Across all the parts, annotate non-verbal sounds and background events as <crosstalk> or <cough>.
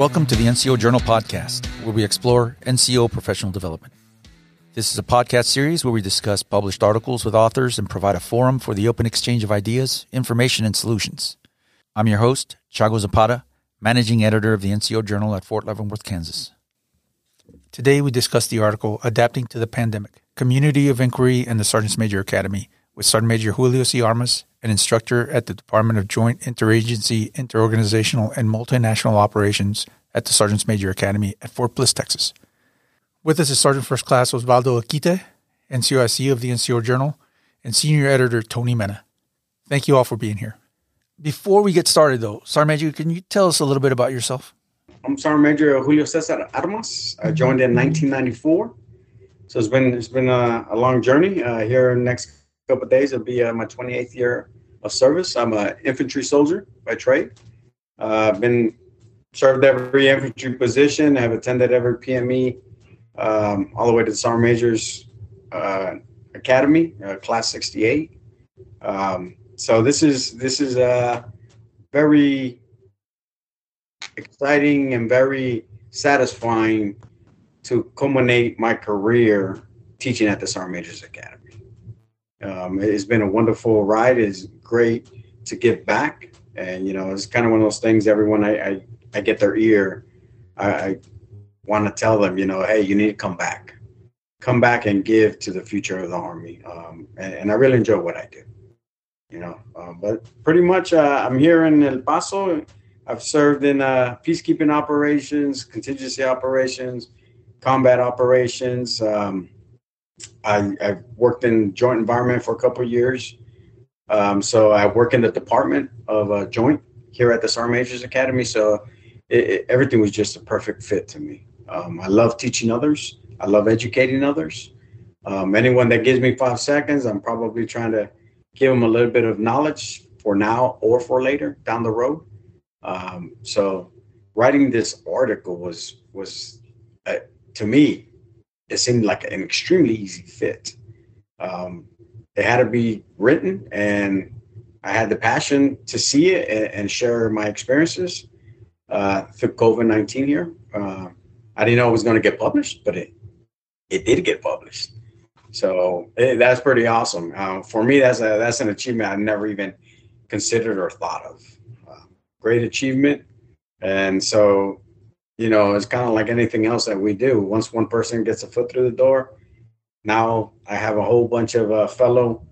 Welcome to the NCO Journal podcast, where we explore NCO professional development. This is a podcast series where we discuss published articles with authors and provide a forum for the open exchange of ideas, information, and solutions. I'm your host, Chago Zapata, managing editor of the NCO Journal at Fort Leavenworth, Kansas. Today we discuss the article Adapting to the Pandemic Community of Inquiry and the Sergeant's Major Academy with Sergeant Major Julio C. Armas, an instructor at the Department of Joint Interagency, Interorganizational, and Multinational Operations at the Sergeant's Major Academy at Fort Bliss, Texas. With us is Sergeant First Class Osvaldo Aquite, NCOIC of the NCO Journal, and Senior Editor Tony Mena. Thank you all for being here. Before we get started, though, Sergeant Major, can you tell us a little bit about yourself? I'm Sergeant Major Julio Cesar Armas. I joined in 1994, so it's been it's been a, a long journey. Uh, here next couple days, it'll be uh, my 28th year of service. I'm an infantry soldier by trade. Uh, I've been served every infantry position. I've attended every PME, um, all the way to the Sergeant Major's uh, Academy, uh, Class 68. Um, so this is this is a very exciting and very satisfying to culminate my career teaching at the Sergeant Major's Academy. Um, it's been a wonderful ride. It's great to give back, and you know, it's kind of one of those things. Everyone I I, I get their ear, I, I want to tell them, you know, hey, you need to come back, come back and give to the future of the Army. Um, and, and, I really enjoy what I do. You know, uh, but pretty much uh, I'm here in El Paso. I've served in uh, peacekeeping operations, contingency operations, combat operations. Um, I, have worked in joint environment for a couple years. Um, so I work in the department of uh, joint here at the Sergeant Majors Academy. So it, it, everything was just a perfect fit to me. Um, I love teaching others. I love educating others. Um, anyone that gives me five seconds, I'm probably trying to give them a little bit of knowledge for now or for later down the road. Um, so writing this article was was uh, to me it seemed like an extremely easy fit. Um, it had to be written, and I had the passion to see it and, and share my experiences uh, through COVID nineteen here. Uh, I didn't know it was going to get published, but it it did get published. So it, that's pretty awesome. Uh, for me, that's a that's an achievement I never even considered or thought of. Uh, great achievement, and so you know, it's kind of like anything else that we do. Once one person gets a foot through the door, now I have a whole bunch of uh, fellow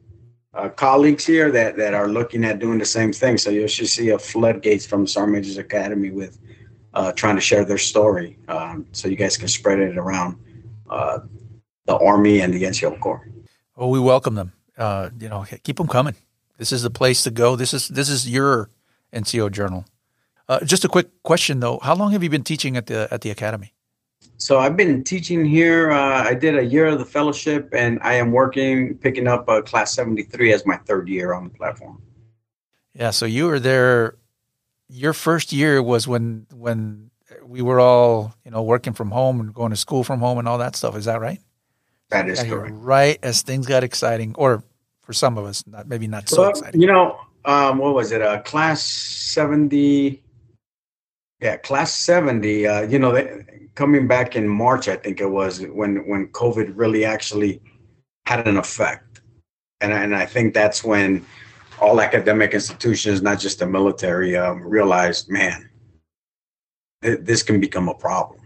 uh, colleagues here that, that are looking at doing the same thing. So you should see a floodgates from Sergeant Majors Academy with uh, trying to share their story, um, so you guys can spread it around uh, the Army and the NCO Corps. Well, we welcome them. Uh, you know, keep them coming. This is the place to go. This is this is your NCO journal. Uh, just a quick question though: How long have you been teaching at the at the academy? So I've been teaching here. Uh, I did a year of the fellowship, and I am working picking up a class seventy three as my third year on the platform. Yeah. So you were there. Your first year was when when we were all you know working from home and going to school from home and all that stuff. Is that right? That is correct. Right as things got exciting, or for some of us, not maybe not so well, exciting. You know, um, what was it? Uh, class seventy yeah, class 70, uh, you know, they, coming back in March, I think it was when when COVID really actually had an effect. And, and I think that's when all academic institutions, not just the military, um, realized, man, th- this can become a problem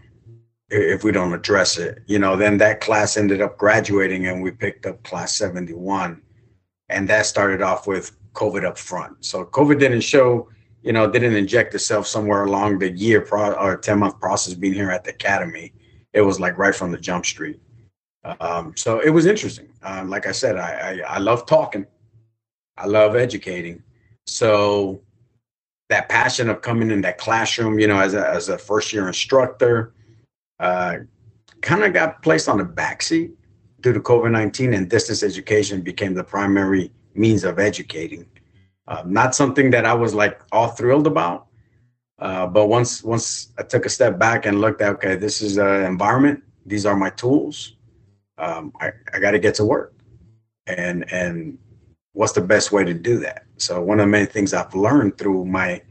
if we don't address it. You know, then that class ended up graduating and we picked up class 71. And that started off with COVID up front. So COVID didn't show you know, didn't inject itself somewhere along the year pro- or 10 month process being here at the academy. It was like right from the jump street. Um, so it was interesting. Um, like I said, I, I, I love talking. I love educating. So that passion of coming in that classroom, you know, as a, as a first year instructor, uh, kind of got placed on the backseat due to COVID 19 and distance education became the primary means of educating. Uh, not something that I was like all thrilled about. Uh, but once once I took a step back and looked at okay, this is an environment. These are my tools. Um, I, I got to get to work, and and what's the best way to do that? So one of the main things I've learned through my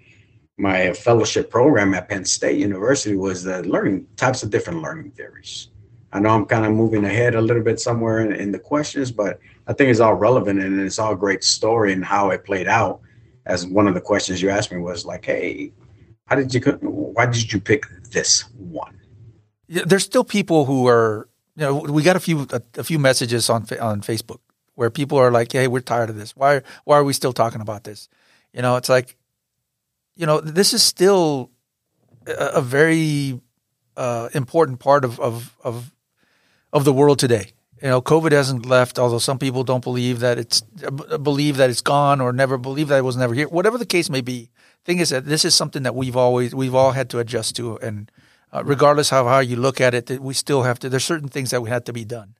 my fellowship program at Penn State University was the learning types of different learning theories. I know I'm kind of moving ahead a little bit somewhere in, in, the questions, but I think it's all relevant and it's all a great story and how it played out. As one of the questions you asked me was like, "Hey, how did you? Why did you pick this one?" Yeah, there's still people who are, you know, we got a few a, a few messages on on Facebook where people are like, "Hey, we're tired of this. Why why are we still talking about this?" You know, it's like, you know, this is still a, a very uh, important part of, of of of the world today. You know, COVID hasn't left, although some people don't believe that it's believe that it's gone or never believe that it was never here. Whatever the case may be, thing is that this is something that we've always we've all had to adjust to, and uh, regardless of how you look at it, that we still have to. There's certain things that we had to be done.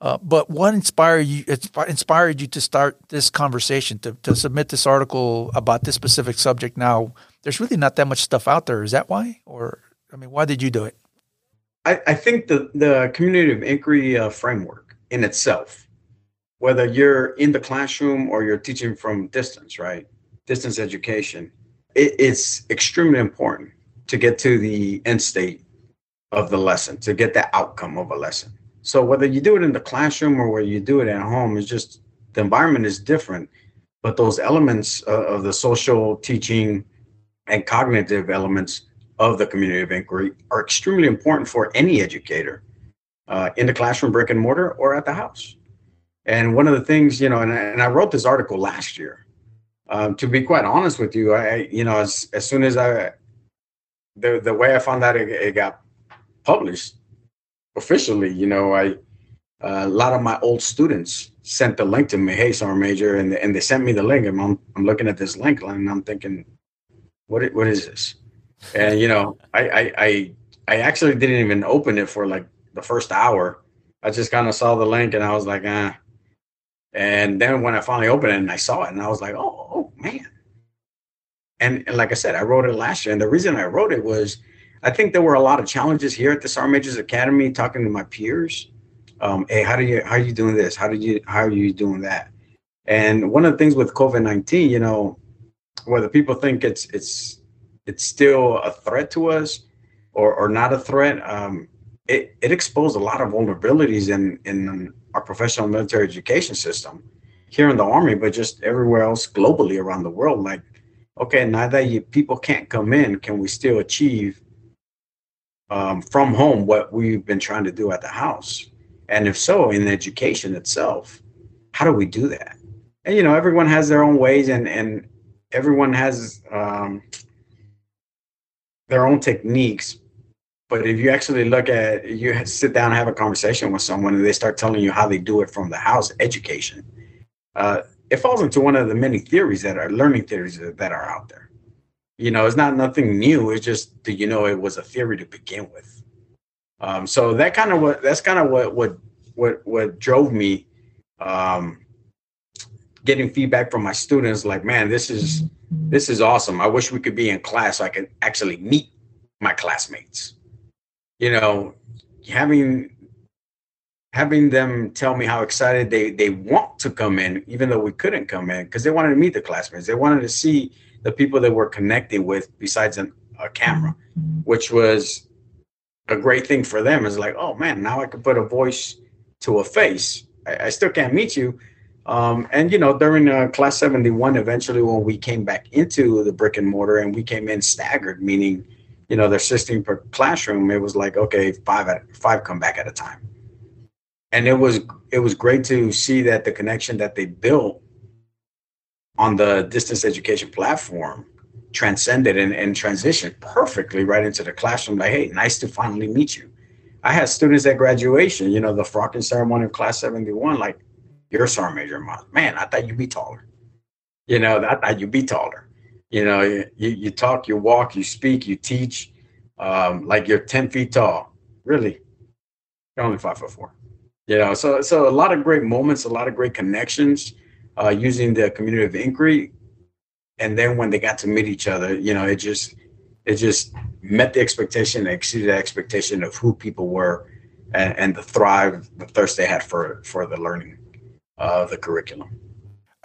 Uh, but what inspired you inspired you to start this conversation to, to submit this article about this specific subject? Now, there's really not that much stuff out there. Is that why, or I mean, why did you do it? I, I think the the community of inquiry uh, framework in itself, whether you're in the classroom or you're teaching from distance, right? Distance education, it, it's extremely important to get to the end state of the lesson, to get the outcome of a lesson so whether you do it in the classroom or where you do it at home, it's just the environment is different. But those elements uh, of the social teaching and cognitive elements of the community of inquiry are extremely important for any educator uh, in the classroom, brick and mortar, or at the house. And one of the things, you know, and I, and I wrote this article last year. Um, to be quite honest with you, I, you know, as, as soon as I, the the way I found out it, it got published, officially, you know, I uh, a lot of my old students sent the link to me. Hey, summer major, and and they sent me the link. And I'm I'm looking at this link and I'm thinking, what what is this? And you know, I I I, I actually didn't even open it for like the first hour. I just kind of saw the link and I was like, ah. And then when I finally opened it and I saw it, and I was like, oh, oh man. And, and like I said, I wrote it last year, and the reason I wrote it was I think there were a lot of challenges here at the Sergeant Majors Academy talking to my peers. Um, hey, how do you how are you doing this? How did you how are you doing that? And one of the things with COVID nineteen, you know, whether people think it's it's it's still a threat to us or or not a threat, um, it it exposed a lot of vulnerabilities in in our professional military education system here in the army, but just everywhere else globally around the world. Like, okay, now that you, people can't come in, can we still achieve um, from home what we've been trying to do at the house? And if so, in education itself, how do we do that? And you know, everyone has their own ways, and and everyone has um, their own techniques. But if you actually look at, you sit down and have a conversation with someone, and they start telling you how they do it from the house, education, uh, it falls into one of the many theories that are learning theories that are out there you know, it's not nothing new. It's just do you know it was a theory to begin with. Um, so that kind of what that's kind of what what what what drove me um, getting feedback from my students. Like, man, this is this is awesome. I wish we could be in class so I could actually meet my classmates. You know, having having them tell me how excited they they want to come in, even though we couldn't come in, because they wanted to meet the classmates. They wanted to see the people that we're connecting with besides an, a camera, mm-hmm. which was a great thing for them. Is like, oh man, now I can put a voice to a face. I, I still can't meet you. Um, and you know, during uh, class 71, eventually when we came back into the brick and mortar and we came in staggered, meaning, you know, there's 16 per classroom, it was like, okay, five at five come back at a time. And it was it was great to see that the connection that they built on the distance education platform transcended and, and transitioned perfectly right into the classroom. Like, hey, nice to finally meet you. I had students at graduation, you know, the frocking ceremony of class 71, like, you're a sergeant major. Man, I thought you'd be taller. You know, I thought you'd be taller. You know, you, you talk, you walk, you speak, you teach, um, like you're 10 feet tall. Really? You're only five foot four. You know, so so a lot of great moments, a lot of great connections uh, using the community of inquiry. And then when they got to meet each other, you know, it just it just met the expectation, exceeded the expectation of who people were, and, and the thrive, the thirst they had for for the learning of the curriculum.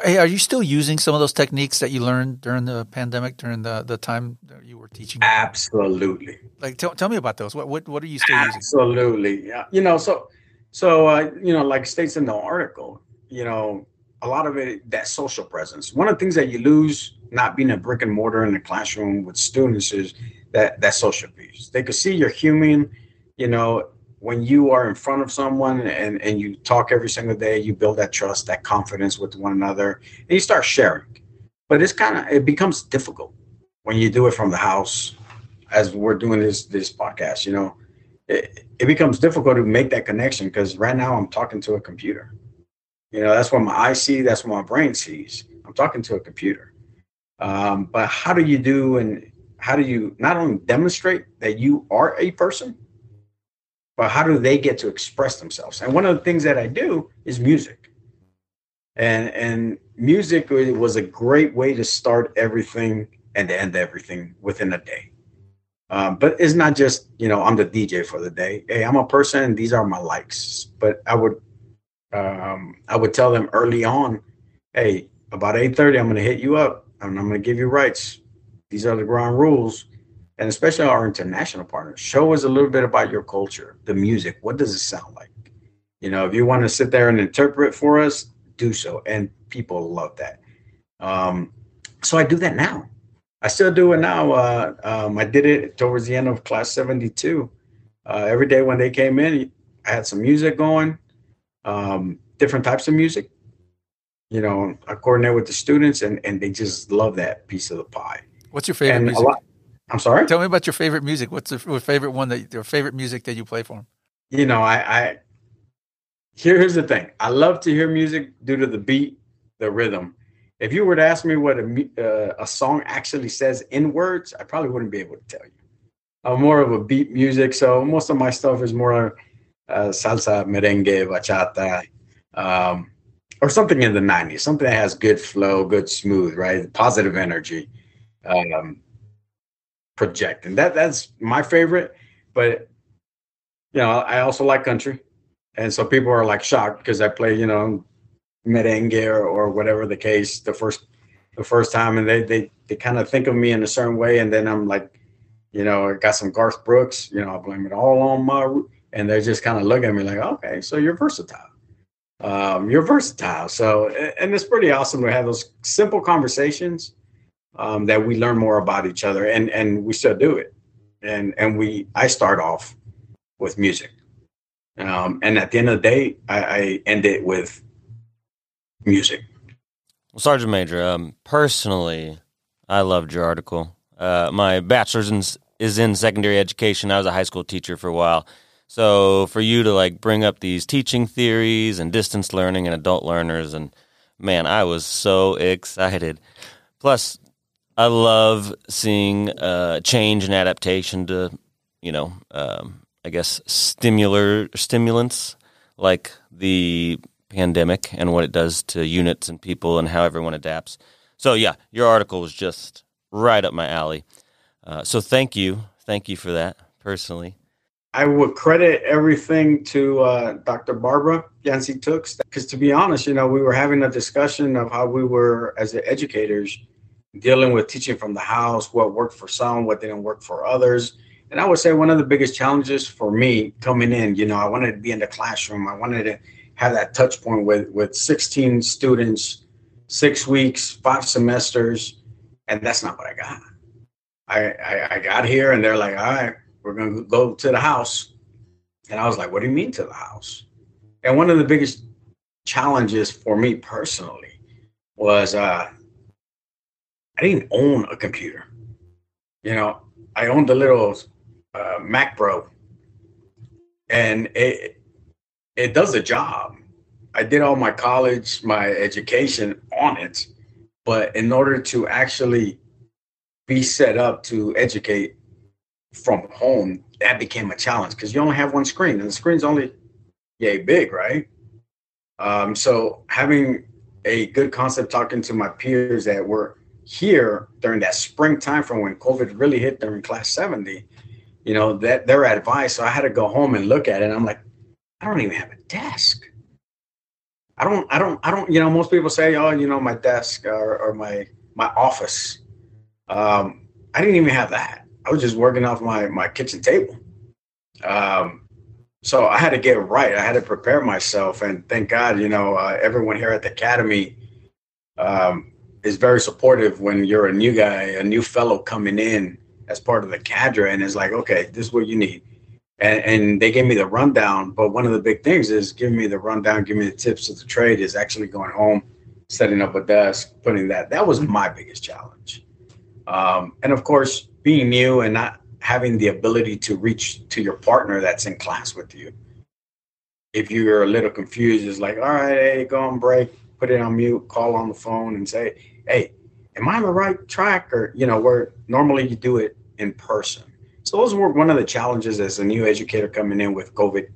Hey, are you still using some of those techniques that you learned during the pandemic, during the, the time that you were teaching? Absolutely. Like, tell, tell me about those. What, what, what are you still Absolutely. using? Absolutely. Yeah. You know, so, so, uh, you know, like states in the article, you know, a lot of it, that social presence. One of the things that you lose not being a brick and mortar in the classroom with students is that, that social piece. They could see you're human, you know, when you are in front of someone and, and you talk every single day, you build that trust, that confidence with one another, and you start sharing. But it's kind of it becomes difficult when you do it from the house, as we're doing this this podcast. You know, it, it becomes difficult to make that connection because right now I'm talking to a computer. You know, that's what my eye see, that's what my brain sees. I'm talking to a computer. Um, but how do you do and how do you not only demonstrate that you are a person, but how do they get to express themselves? And one of the things that I do is music. And and music was a great way to start everything and to end everything within a day. Um, but it's not just you know I'm the DJ for the day. Hey, I'm a person. These are my likes. But I would um, I would tell them early on, hey, about 8:30, I'm going to hit you up and I'm going to give you rights. These are the ground rules and especially our international partners, show us a little bit about your culture, the music. What does it sound like? You know, if you want to sit there and interpret for us, do so. And people love that. Um, so I do that now. I still do it now. Uh, um, I did it towards the end of class 72. Uh, every day when they came in, I had some music going, um, different types of music. You know, I coordinate with the students and, and they just love that piece of the pie. What's your favorite and music? I'm sorry. Tell me about your favorite music. What's the favorite one that your favorite music that you play for them? You know, I, I here, here's the thing. I love to hear music due to the beat, the rhythm. If you were to ask me what a uh, a song actually says in words, I probably wouldn't be able to tell you. I'm more of a beat music, so most of my stuff is more uh, salsa, merengue, bachata, um, or something in the '90s. Something that has good flow, good smooth, right? Positive energy. Um, projecting. That that's my favorite. But you know, I also like country, and so people are like shocked because I play you know merengue or, or whatever the case the first the first time, and they they they kind of think of me in a certain way, and then I'm like, you know, I got some Garth Brooks. You know, I blame it all on my, and they just kind of look at me like, okay, so you're versatile. Um, you're versatile. So, and it's pretty awesome to have those simple conversations um, that we learn more about each other, and and we still do it. And and we I start off with music, um, and at the end of the day, I, I end it with music. Well, Sergeant Major, um, personally, I loved your article. Uh, my bachelor's in, is in secondary education. I was a high school teacher for a while. So for you to like bring up these teaching theories and distance learning and adult learners and man, I was so excited. Plus, I love seeing uh, change and adaptation to, you know, um, I guess stimular stimulants like the pandemic and what it does to units and people and how everyone adapts. So yeah, your article was just right up my alley. Uh, so thank you, thank you for that personally. I would credit everything to uh, Dr. Barbara Yancey Tooks because, to be honest, you know, we were having a discussion of how we were as educators dealing with teaching from the house, what worked for some, what didn't work for others. And I would say one of the biggest challenges for me coming in, you know, I wanted to be in the classroom. I wanted to have that touch point with with 16 students, six weeks, five semesters, and that's not what I got. I, I, I got here and they're like, all right, we're gonna go to the house. And I was like, what do you mean to the house? And one of the biggest challenges for me personally was uh, I didn't own a computer. You know, I owned a little uh, Mac Pro, and it it does the job. I did all my college, my education on it, but in order to actually be set up to educate from home, that became a challenge because you only have one screen, and the screen's only yay big, right? Um, so having a good concept talking to my peers that were here during that springtime from when COVID really hit during class 70, you know, that their advice. So I had to go home and look at it. And I'm like, I don't even have a desk. I I don't, I don't, I don't, you know, most people say, oh, you know, my desk or, or my, my office. Um, I didn't even have that. I was just working off my, my kitchen table. Um, so I had to get right. I had to prepare myself and thank God, you know, uh, everyone here at the Academy, um, is very supportive when you're a new guy, a new fellow coming in as part of the cadre and is like, okay, this is what you need and, and they gave me the rundown. But one of the big things is giving me the rundown, giving me the tips of the trade is actually going home, setting up a desk, putting that. That was my biggest challenge. Um, and of course, being new and not having the ability to reach to your partner that's in class with you. If you're a little confused, it's like, all right, hey, go on break, put it on mute, call on the phone and say, hey, am I on the right track? Or, you know, where normally you do it in person. So those were one of the challenges as a new educator coming in with COVID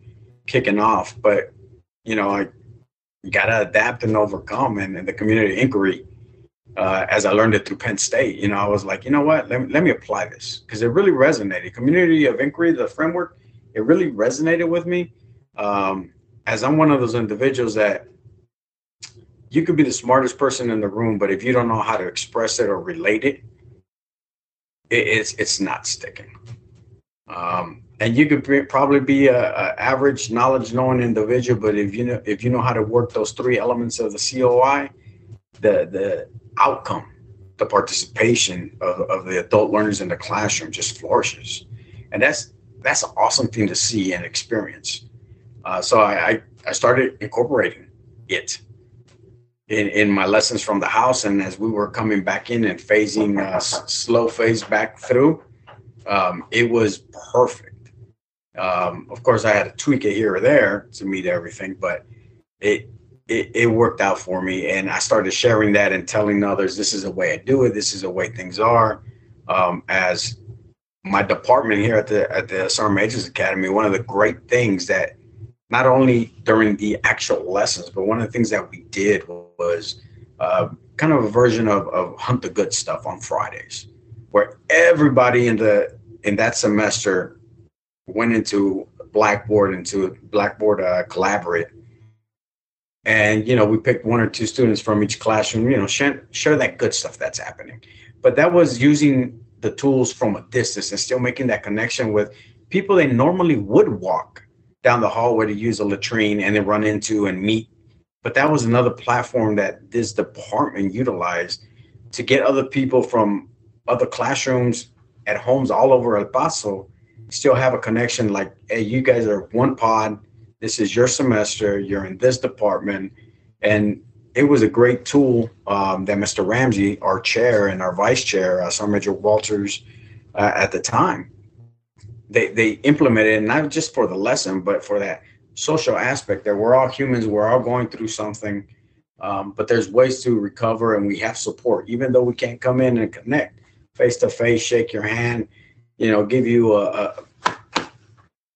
kicking off. But you know, I got to adapt and overcome. And, and the community inquiry, uh, as I learned it through Penn State, you know, I was like, you know what, let me, let me apply this because it really resonated. Community of inquiry, the framework, it really resonated with me. Um, as I'm one of those individuals that you could be the smartest person in the room, but if you don't know how to express it or relate it, it it's it's not sticking. Um, and you could be, probably be a, a, average knowledge knowing individual, but if you know if you know how to work those three elements of the COI, the the outcome, the participation of, of the adult learners in the classroom just flourishes, and that's that's an awesome thing to see and experience. Uh, so I, I started incorporating it in, in my lessons from the house, and as we were coming back in and phasing uh, slow phase back through, um, it was perfect. Um, of course, I had to tweak it here or there to meet everything, but it, it it worked out for me, and I started sharing that and telling others, "This is the way I do it. This is the way things are." Um, as my department here at the at the Sergeant Majors Academy, one of the great things that not only during the actual lessons, but one of the things that we did was uh, kind of a version of, of hunt the good stuff on Fridays, where everybody in the in that semester went into Blackboard into Blackboard uh, Collaborate, and you know we picked one or two students from each classroom. You know, share, share that good stuff that's happening. But that was using the tools from a distance and still making that connection with people they normally would walk down the hallway to use a latrine and then run into and meet. But that was another platform that this department utilized to get other people from other classrooms at homes all over El Paso still have a connection like, hey, you guys are one pod. This is your semester. You're in this department. And it was a great tool um, that Mr. Ramsey, our chair and our vice chair, uh, Sergeant Major Walters, uh, at the time, they, they implemented not just for the lesson, but for that social aspect that we're all humans, we're all going through something. Um, but there's ways to recover and we have support, even though we can't come in and connect face to face, shake your hand, you know, give you a, a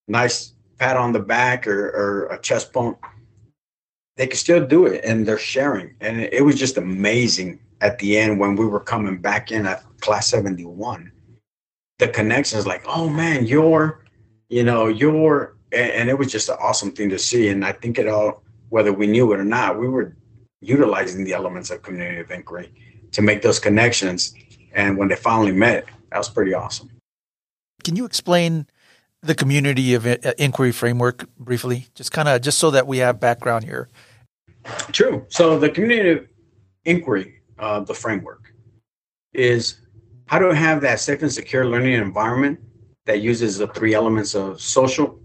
nice pat on the back or, or, a chest bump. They can still do it and they're sharing. And it, it was just amazing at the end when we were coming back in at class 71. The connections like, oh man, you're, you know, you're, and, and it was just an awesome thing to see. And I think it all, whether we knew it or not, we were utilizing the elements of community of inquiry to make those connections and when they finally met, that was pretty awesome. Can you explain the community of uh, inquiry framework briefly? Just kind of just so that we have background here. True. So the community of inquiry, uh, the framework, is how to have that safe and secure learning environment that uses the three elements of social,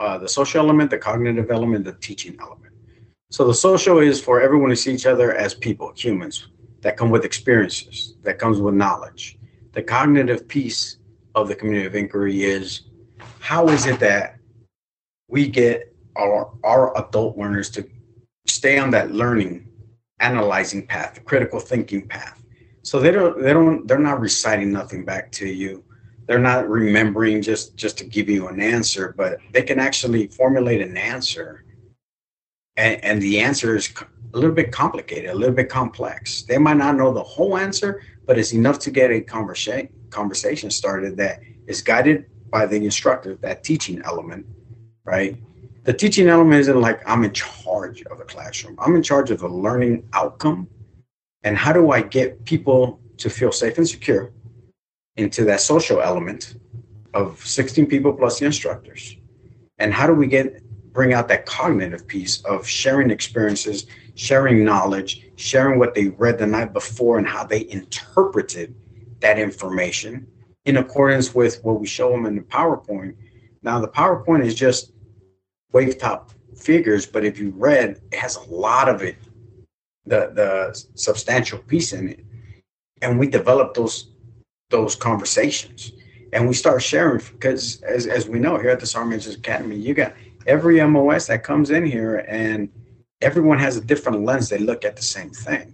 uh, the social element, the cognitive element, the teaching element. So the social is for everyone to see each other as people, humans, that come with experiences, that comes with knowledge. The cognitive piece of the community of inquiry is how is it that we get our, our adult learners to stay on that learning, analyzing path, the critical thinking path. So they don't they don't they're not reciting nothing back to you. They're not remembering just just to give you an answer, but they can actually formulate an answer and, and the answer is a little bit complicated, a little bit complex. They might not know the whole answer, but it's enough to get a conversation conversation started that is guided by the instructor, that teaching element, right? the teaching element isn't like I'm in charge of the classroom. I'm in charge of the learning outcome. And how do I get people to feel safe and secure into that social element of 16 people plus the instructors? And how do we get bring out that cognitive piece of sharing experiences, sharing knowledge, sharing what they read the night before and how they interpreted that information in accordance with what we show them in the PowerPoint. Now, the PowerPoint is just wavetop figures, but if you read, it has a lot of it, the the substantial piece in it, and we develop those those conversations, and we start sharing because as as we know here at the Sergeant Academy, you got every MOS that comes in here, and everyone has a different lens. They look at the same thing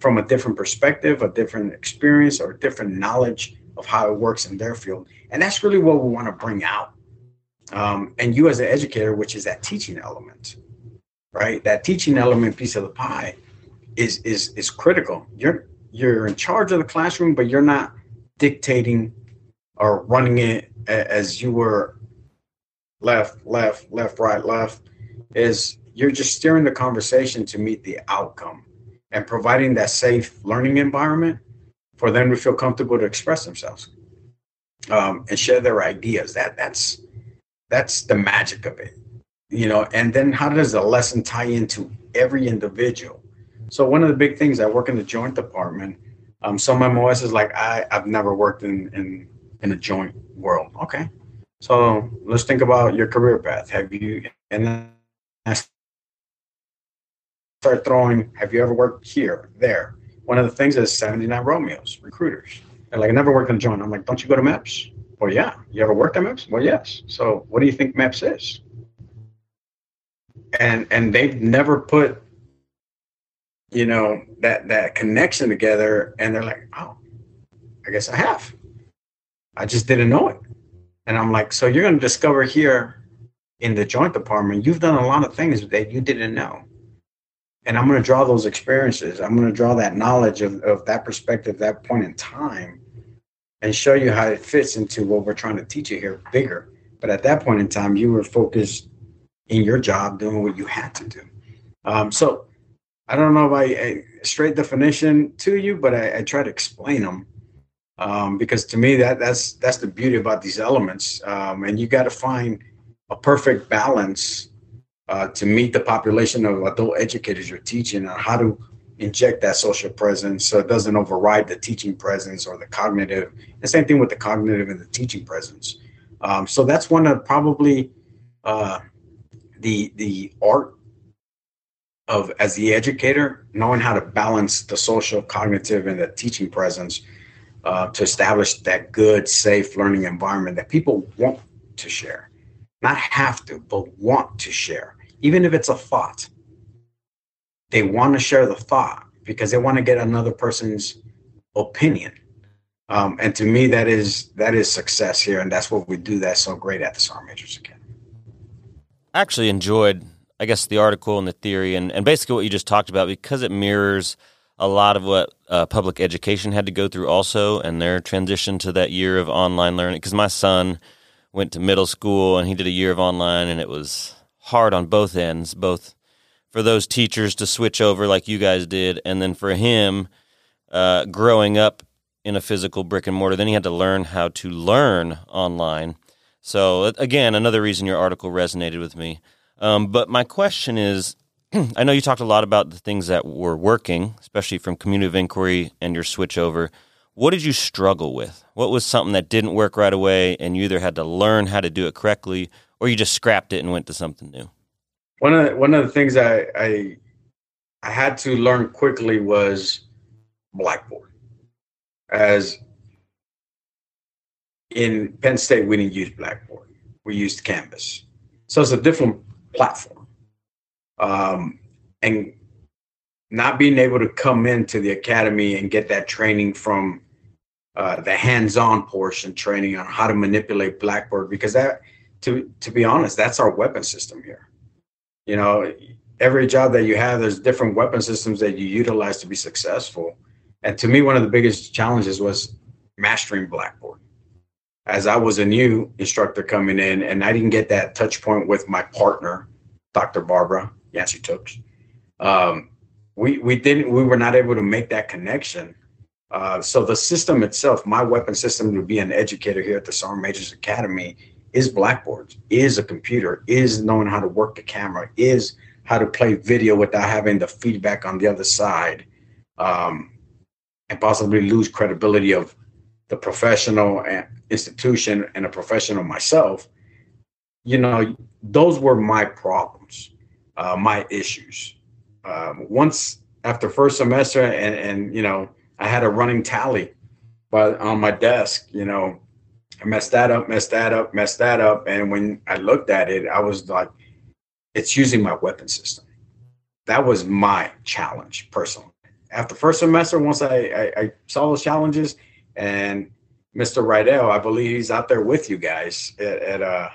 from a different perspective, a different experience, or different knowledge of how it works in their field, and that's really what we want to bring out. Um, and you as an educator, which is that teaching element, right? That teaching element piece of the pie is is is critical. You're you're in charge of the classroom, but you're not dictating or running it as you were left, left, left, right, left. Is you're just steering the conversation to meet the outcome and providing that safe learning environment for them to feel comfortable to express themselves um, and share their ideas. That that's that's the magic of it, you know. And then how does the lesson tie into every individual? So one of the big things I work in the joint department. Um, some MOS is like I I've never worked in in in a joint world. Okay, so let's think about your career path. Have you and then I start throwing. Have you ever worked here, there? One of the things is 79 Romeos recruiters. They're like I never worked in a joint. I'm like, don't you go to MEPS? Well, yeah. You ever worked at MEPS? Well, yes. So what do you think MEPS is? And and they've never put, you know, that that connection together, and they're like, oh, I guess I have. I just didn't know it. And I'm like, so you're going to discover here in the joint department, you've done a lot of things that you didn't know. And I'm going to draw those experiences. I'm going to draw that knowledge of, of that perspective, that point in time, and show you how it fits into what we're trying to teach you here bigger. But at that point in time, you were focused in your job doing what you had to do. Um, so I don't know if I, I straight definition to you, but I, I try to explain them um, because to me that that's that's the beauty about these elements, um, and you got to find a perfect balance uh, to meet the population of adult educators you're teaching on how to inject that social presence so it doesn't override the teaching presence or the cognitive. The same thing with the cognitive and the teaching presence. Um, so that's one of probably uh, the the art of as the educator knowing how to balance the social, cognitive, and the teaching presence uh, to establish that good, safe learning environment that people want to share, not have to, but want to share, even if it's a thought they want to share the thought because they want to get another person's opinion. Um, and to me, that is that is success here, and that's what we do. That's so great at the Sergeant Majors Academy. I actually enjoyed, I guess, the article and the theory, and, and basically what you just talked about because it mirrors a lot of what uh, public education had to go through also, and their transition to that year of online learning. Because my son went to middle school and he did a year of online, and it was hard on both ends, both for those teachers to switch over like you guys did, and then for him uh, growing up in a physical brick and mortar, then he had to learn how to learn online. So again, another reason your article resonated with me. Um, but my question is, <clears throat> I know you talked a lot about the things that were working, especially from community of inquiry and your switch over. What did you struggle with? What was something that didn't work right away, and you either had to learn how to do it correctly, or you just scrapped it and went to something new? one of the, one of the things I, I I had to learn quickly was Blackboard. As in Penn State, we didn't use Blackboard; we used Canvas, so it's a different platform. Um, and not being able to come into the academy and get that training from uh, the hands-on portion training on how to manipulate Blackboard, because that, to to be honest, that's our weapon system here you know, every job that you have, there's different weapon systems that you utilize to be successful. And to me, one of the biggest challenges was mastering Blackboard. As I was a new instructor coming in, and I didn't get that touch point with my partner, Dr. Barbara Yancey Tooks. Um, we we didn't we were not able to make that connection. Uh, so the system itself, my weapon system to be an educator here at the Sergeant Majors Academy is blackboards, is a computer, is knowing how to work the camera, is how to play video without having the feedback on the other side, um, and possibly lose credibility of the professional institution and a professional myself. You know, those were my problems, uh, my issues. Um, once after first semester, and and you know, I had a running tally, but on my desk, you know, I messed that up, messed that up, messed that up. And when I looked at it, I was like, it's using my weapon system. That was my challenge personally. After first semester, once I, I, I saw those challenges, and Mr. Rydell, I believe he's out there with you guys at, at uh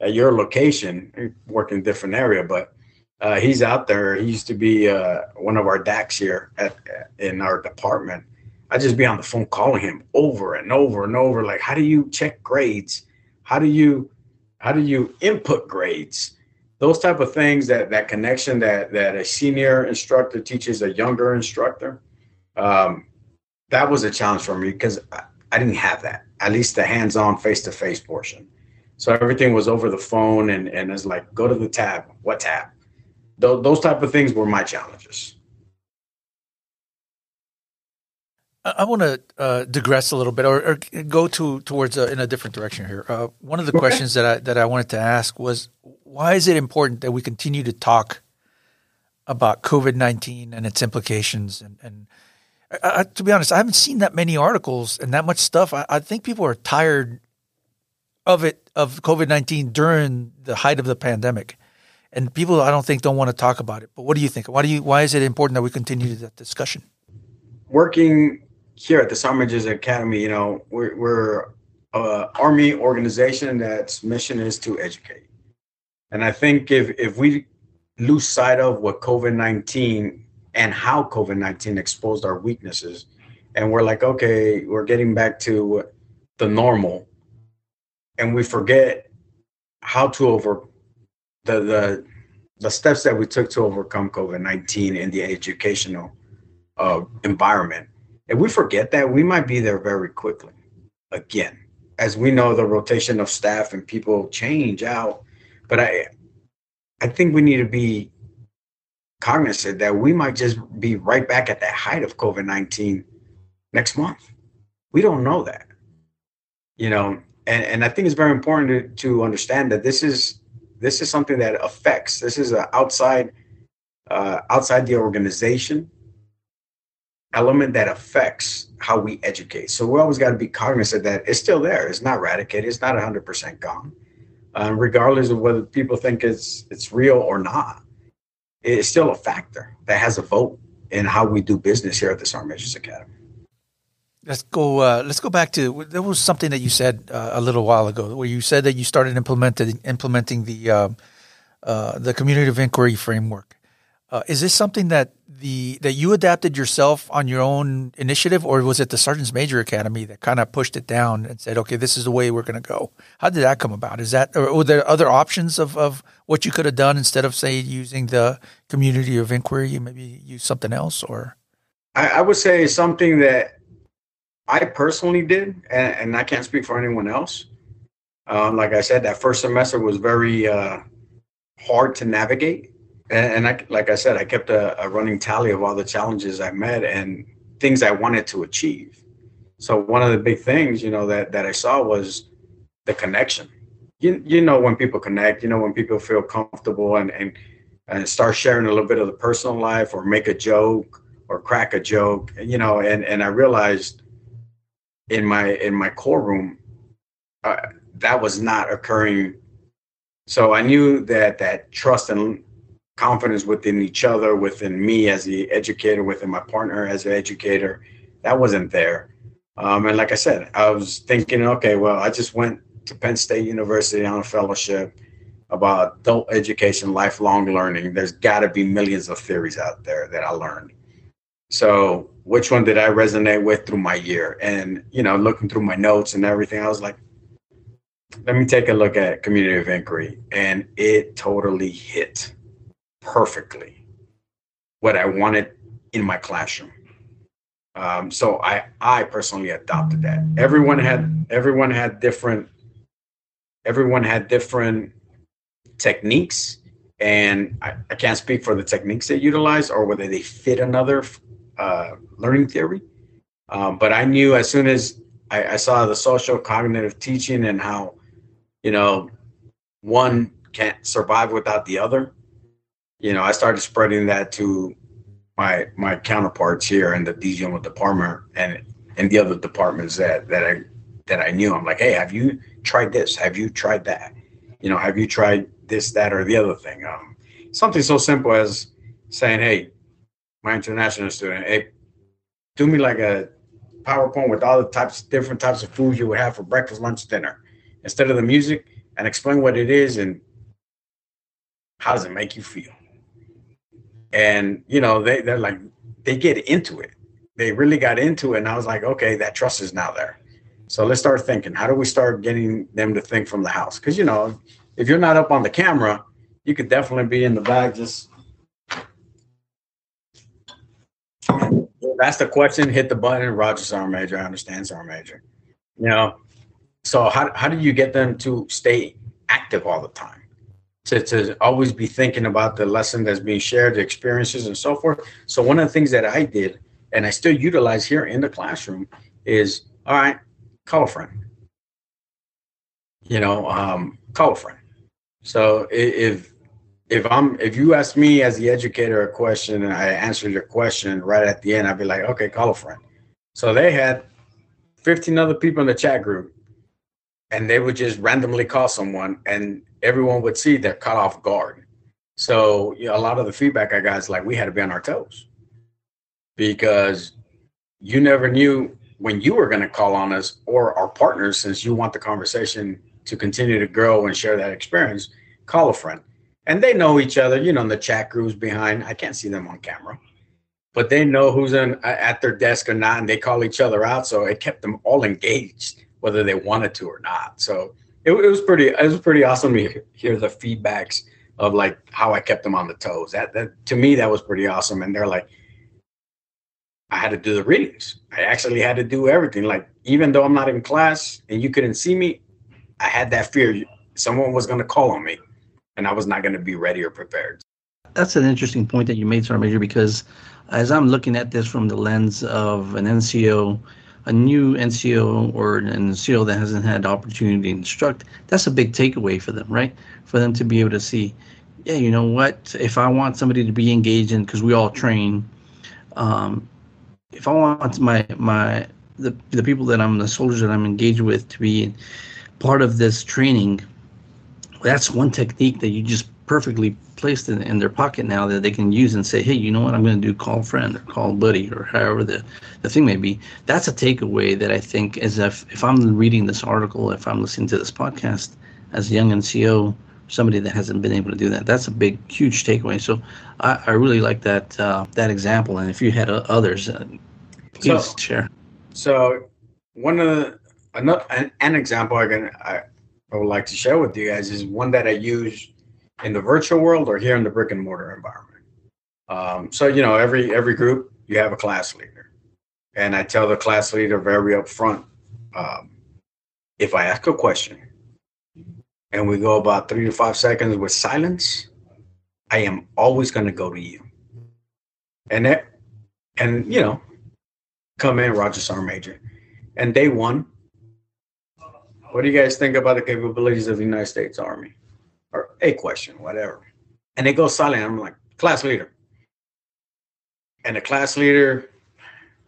at your location, working different area, but uh, he's out there. He used to be uh, one of our DACs here at in our department, I just be on the phone calling him over and over and over. Like, how do you check grades? How do you how do you input grades? Those type of things that that connection that that a senior instructor teaches a younger instructor. Um, that was a challenge for me because I, I didn't have that. At least the hands-on, face-to-face portion. So everything was over the phone, and and it's like go to the tab. What tab? Those, those type of things were my challenges. I want to uh, digress a little bit, or, or go to towards a, in a different direction here. Uh, one of the okay. questions that I that I wanted to ask was, why is it important that we continue to talk about COVID nineteen and its implications? And, and I, to be honest, I haven't seen that many articles and that much stuff. I, I think people are tired of it of COVID nineteen during the height of the pandemic, and people I don't think don't want to talk about it. But what do you think? Why do you? Why is it important that we continue that discussion? Working here at the Sergeant Academy, you know, we're, we're a Army organization that's mission is to educate. And I think if, if we lose sight of what COVID 19 and how COVID 19 exposed our weaknesses, and we're like, okay, we're getting back to the normal, and we forget how to over the, the, the steps that we took to overcome COVID 19 in the educational uh, environment if we forget that, we might be there very quickly again. As we know, the rotation of staff and people change out. But I I think we need to be cognizant that we might just be right back at that height of COVID 19 next month. We don't know that. You know, and, and I think it's very important to, to understand that this is this is something that affects this is an outside uh, outside the organization element that affects how we educate. So we always got to be cognizant that it's still there. It's not eradicated. It's not 100% gone. Um, regardless of whether people think it's it's real or not, it's still a factor that has a vote in how we do business here at the Sergeant Majors Academy. Let's go. Uh, let's go back to there was something that you said uh, a little while ago, where you said that you started implementing implementing the uh, uh the community of inquiry framework. Uh, is this something that the that you adapted yourself on your own initiative, or was it the Sergeant's Major Academy that kind of pushed it down and said, "Okay, this is the way we're going to go"? How did that come about? Is that or were there other options of, of what you could have done instead of say using the community of inquiry? You maybe use something else, or I, I would say something that I personally did, and, and I can't speak for anyone else. Um, like I said, that first semester was very uh, hard to navigate and, I, like I said, I kept a, a running tally of all the challenges I met and things I wanted to achieve. So one of the big things, you know, that that I saw was the connection. You you know when people connect, you know when people feel comfortable and and and start sharing a little bit of the personal life or make a joke or crack a joke, you know, and and I realized in my in my core room uh, that was not occurring. So I knew that that trust and confidence within each other, within me as the educator, within my partner as an educator, that wasn't there. Um, and like I said, I was thinking, okay, well, I just went to Penn State University on a fellowship about adult education, lifelong learning. There's got to be millions of theories out there that I learned. So, which one did I resonate with through my year? And you know, looking through my notes and everything, I was like, let me take a look at community of inquiry, and it totally hit perfectly what I wanted in my classroom. Um, so I I personally adopted that. Everyone had everyone had different everyone had different techniques, and I, I can't speak for the techniques they utilize or whether they fit another uh, learning theory. Um, but I knew as soon as I, I saw the social cognitive teaching and how you know one can't survive without the other you know i started spreading that to my my counterparts here in the DGM department and and the other departments that that I that I knew. I'm like, hey, have you tried this? Have you tried that? You know, have you tried this, that, or the other thing? Um, something so simple as saying, hey, my international student, hey, do me like a PowerPoint with all the types, different types of foods you would have for breakfast, lunch, dinner, instead of the music, and explain what it is and how does it make you feel and you know they they're like they get into it. They really got into it and i was like okay that trust is now there. So let's start thinking. How do we start getting them to think from the house? Because you know if you're not up on the camera you could definitely be in the back just that's the question hit the button roger's sergeant major i understand sergeant major. You know so how, how do you get them to stay active all the time to, to always be thinking about the lesson that's being shared, the experiences and so forth. So one of the things that I did and I still utilize here in the classroom is all right, call a friend. You know, um, call a friend. So if if I'm if you ask me as the educator a question and I answer your question right at the end, I'd be like, okay, call a friend. So they had 15 other people in the chat group and they would just randomly call someone and everyone would see they're caught off guard. So you know, a lot of the feedback I got is like we had to be on our toes. Because you never knew when you were going to call on us or our partners since you want the conversation to continue to grow and share that experience call a friend. And they know each other you know in the chat groups behind. I can't see them on camera. But they know who's in at their desk or not and they call each other out. So it kept them all engaged whether they wanted to or not. So it, it was pretty it was pretty awesome to hear the feedbacks of like how I kept them on the toes. That that to me that was pretty awesome. And they're like, I had to do the readings. I actually had to do everything. Like even though I'm not in class and you couldn't see me, I had that fear someone was going to call on me, and I was not going to be ready or prepared. That's an interesting point that you made, Sergeant Major, because as I'm looking at this from the lens of an NCO a new NCO or an NCO that hasn't had opportunity to instruct, that's a big takeaway for them, right? For them to be able to see, yeah, you know what? If I want somebody to be engaged in, because we all train, um, if I want my my the the people that I'm the soldiers that I'm engaged with to be part of this training, that's one technique that you just perfectly placed in, in their pocket now that they can use and say, hey, you know what, I'm going to do call friend or call buddy or however the, the thing may be. That's a takeaway that I think is if, if I'm reading this article, if I'm listening to this podcast as a young NCO, somebody that hasn't been able to do that, that's a big, huge takeaway. So I, I really like that uh, that example. And if you had uh, others, uh, please so, share. So one of the, another, an, an example I, can, I, I would like to share with you guys is one that I use in the virtual world or here in the brick and mortar environment. Um, so you know, every every group you have a class leader, and I tell the class leader very upfront, um, if I ask a question, and we go about three to five seconds with silence, I am always going to go to you. And that, and you know, come in, Roger Sergeant Major, and day one. What do you guys think about the capabilities of the United States Army? Or a question, whatever. And they go silent. I'm like, class leader. And the class leader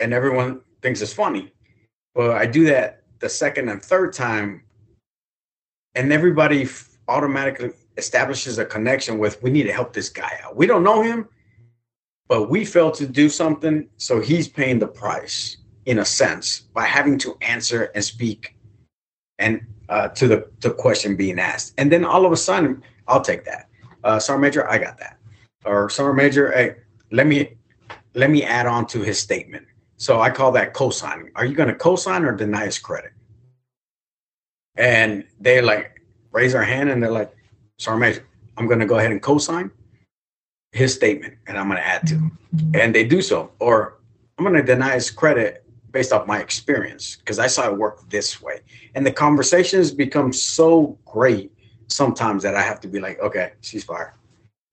and everyone thinks it's funny. But I do that the second and third time, and everybody automatically establishes a connection with we need to help this guy out. We don't know him, but we failed to do something, so he's paying the price in a sense by having to answer and speak and uh, to the, the question being asked. And then all of a sudden, I'll take that. Uh, Sergeant Major, I got that. Or Sergeant Major, hey, let me let me add on to his statement. So I call that co-signing. Are you going to co-sign or deny his credit? and they like raise their hand and they're like, "Sorry, Major, I'm going to go ahead and co-sign his statement, and I'm going to add to." And they do so, or I'm going to deny his credit based off my experience because I saw it work this way. And the conversations become so great sometimes that I have to be like, okay, ceasefire,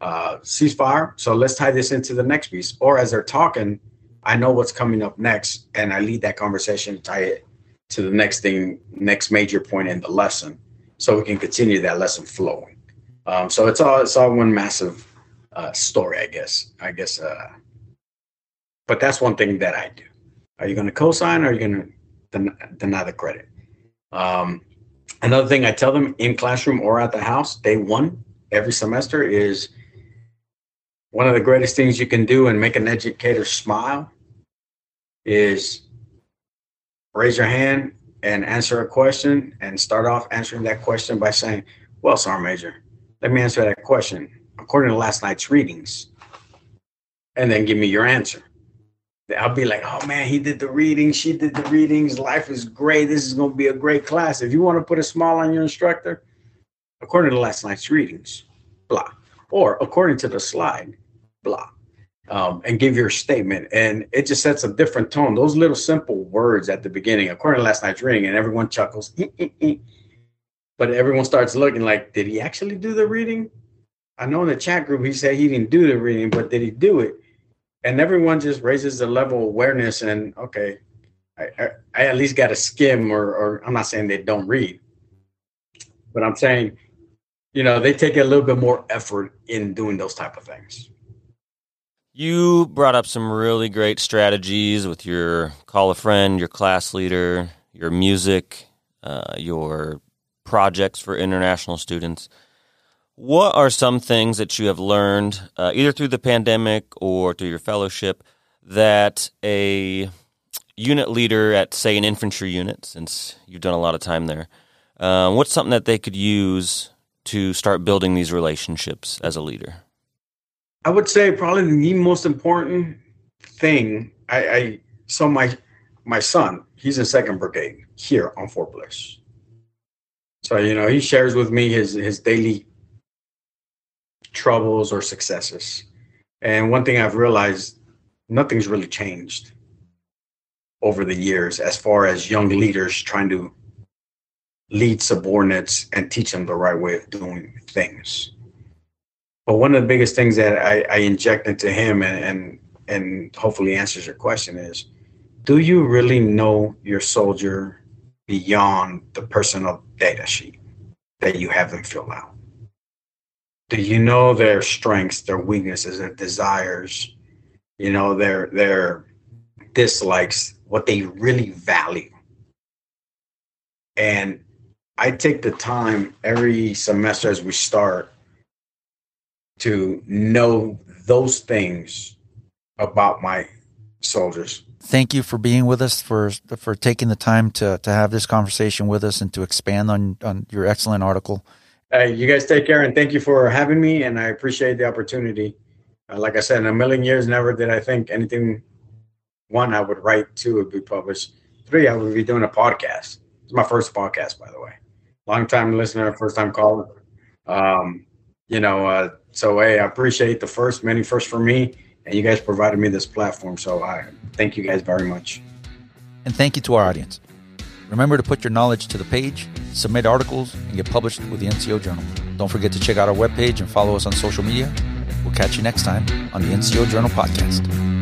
uh, ceasefire. So let's tie this into the next piece. Or as they're talking, I know what's coming up next, and I lead that conversation, to tie it to the next thing, next major point in the lesson, so we can continue that lesson flowing. Um, so it's all it's all one massive uh, story, I guess. I guess, uh, but that's one thing that I do. Are you going to co-sign, or are you going to den- deny the credit? Um, another thing I tell them in classroom or at the house, day one every semester is one of the greatest things you can do and make an educator smile is raise your hand and answer a question and start off answering that question by saying, Well, Sergeant Major, let me answer that question according to last night's readings. And then give me your answer. I'll be like, oh man, he did the readings, she did the readings. Life is great. This is going to be a great class. If you want to put a smile on your instructor, according to last night's readings, blah. Or according to the slide, blah. Um, and give your statement. And it just sets a different tone. Those little simple words at the beginning, according to last night's reading, and everyone chuckles. Eh, eh, eh. but everyone starts looking like, did he actually do the reading? I know in the chat group he said he didn't do the reading, but did he do it? And everyone just raises the level of awareness and okay, I, I, I at least got a skim, or, or I'm not saying they don't read, but I'm saying, you know, they take a little bit more effort in doing those type of things. You brought up some really great strategies with your call a friend, your class leader, your music, uh, your projects for international students. What are some things that you have learned, uh, either through the pandemic or through your fellowship, that a unit leader at, say, an infantry unit, since you've done a lot of time there, uh, what's something that they could use to start building these relationships as a leader? I would say probably the most important thing. I, I so my my son, he's in Second Brigade here on Fort Bliss. So you know, he shares with me his his daily troubles or successes. And one thing I've realized, nothing's really changed over the years as far as young leaders trying to lead subordinates and teach them the right way of doing things. But one of the biggest things that I, I inject into him and, and and hopefully answers your question is do you really know your soldier beyond the personal data sheet that you have them fill out? Do you know their strengths, their weaknesses, their desires, you know, their their dislikes, what they really value. And I take the time every semester as we start to know those things about my soldiers. Thank you for being with us for for taking the time to to have this conversation with us and to expand on on your excellent article. You guys take care and thank you for having me. And I appreciate the opportunity. Uh, like I said, in a million years, never did I think anything. One, I would write. Two, would be published. Three, I would be doing a podcast. It's my first podcast, by the way. Long time listener, first time caller. Um, you know, uh, so hey, I appreciate the first, many first for me, and you guys provided me this platform. So I thank you guys very much. And thank you to our audience. Remember to put your knowledge to the page, submit articles, and get published with the NCO Journal. Don't forget to check out our webpage and follow us on social media. We'll catch you next time on the NCO Journal Podcast.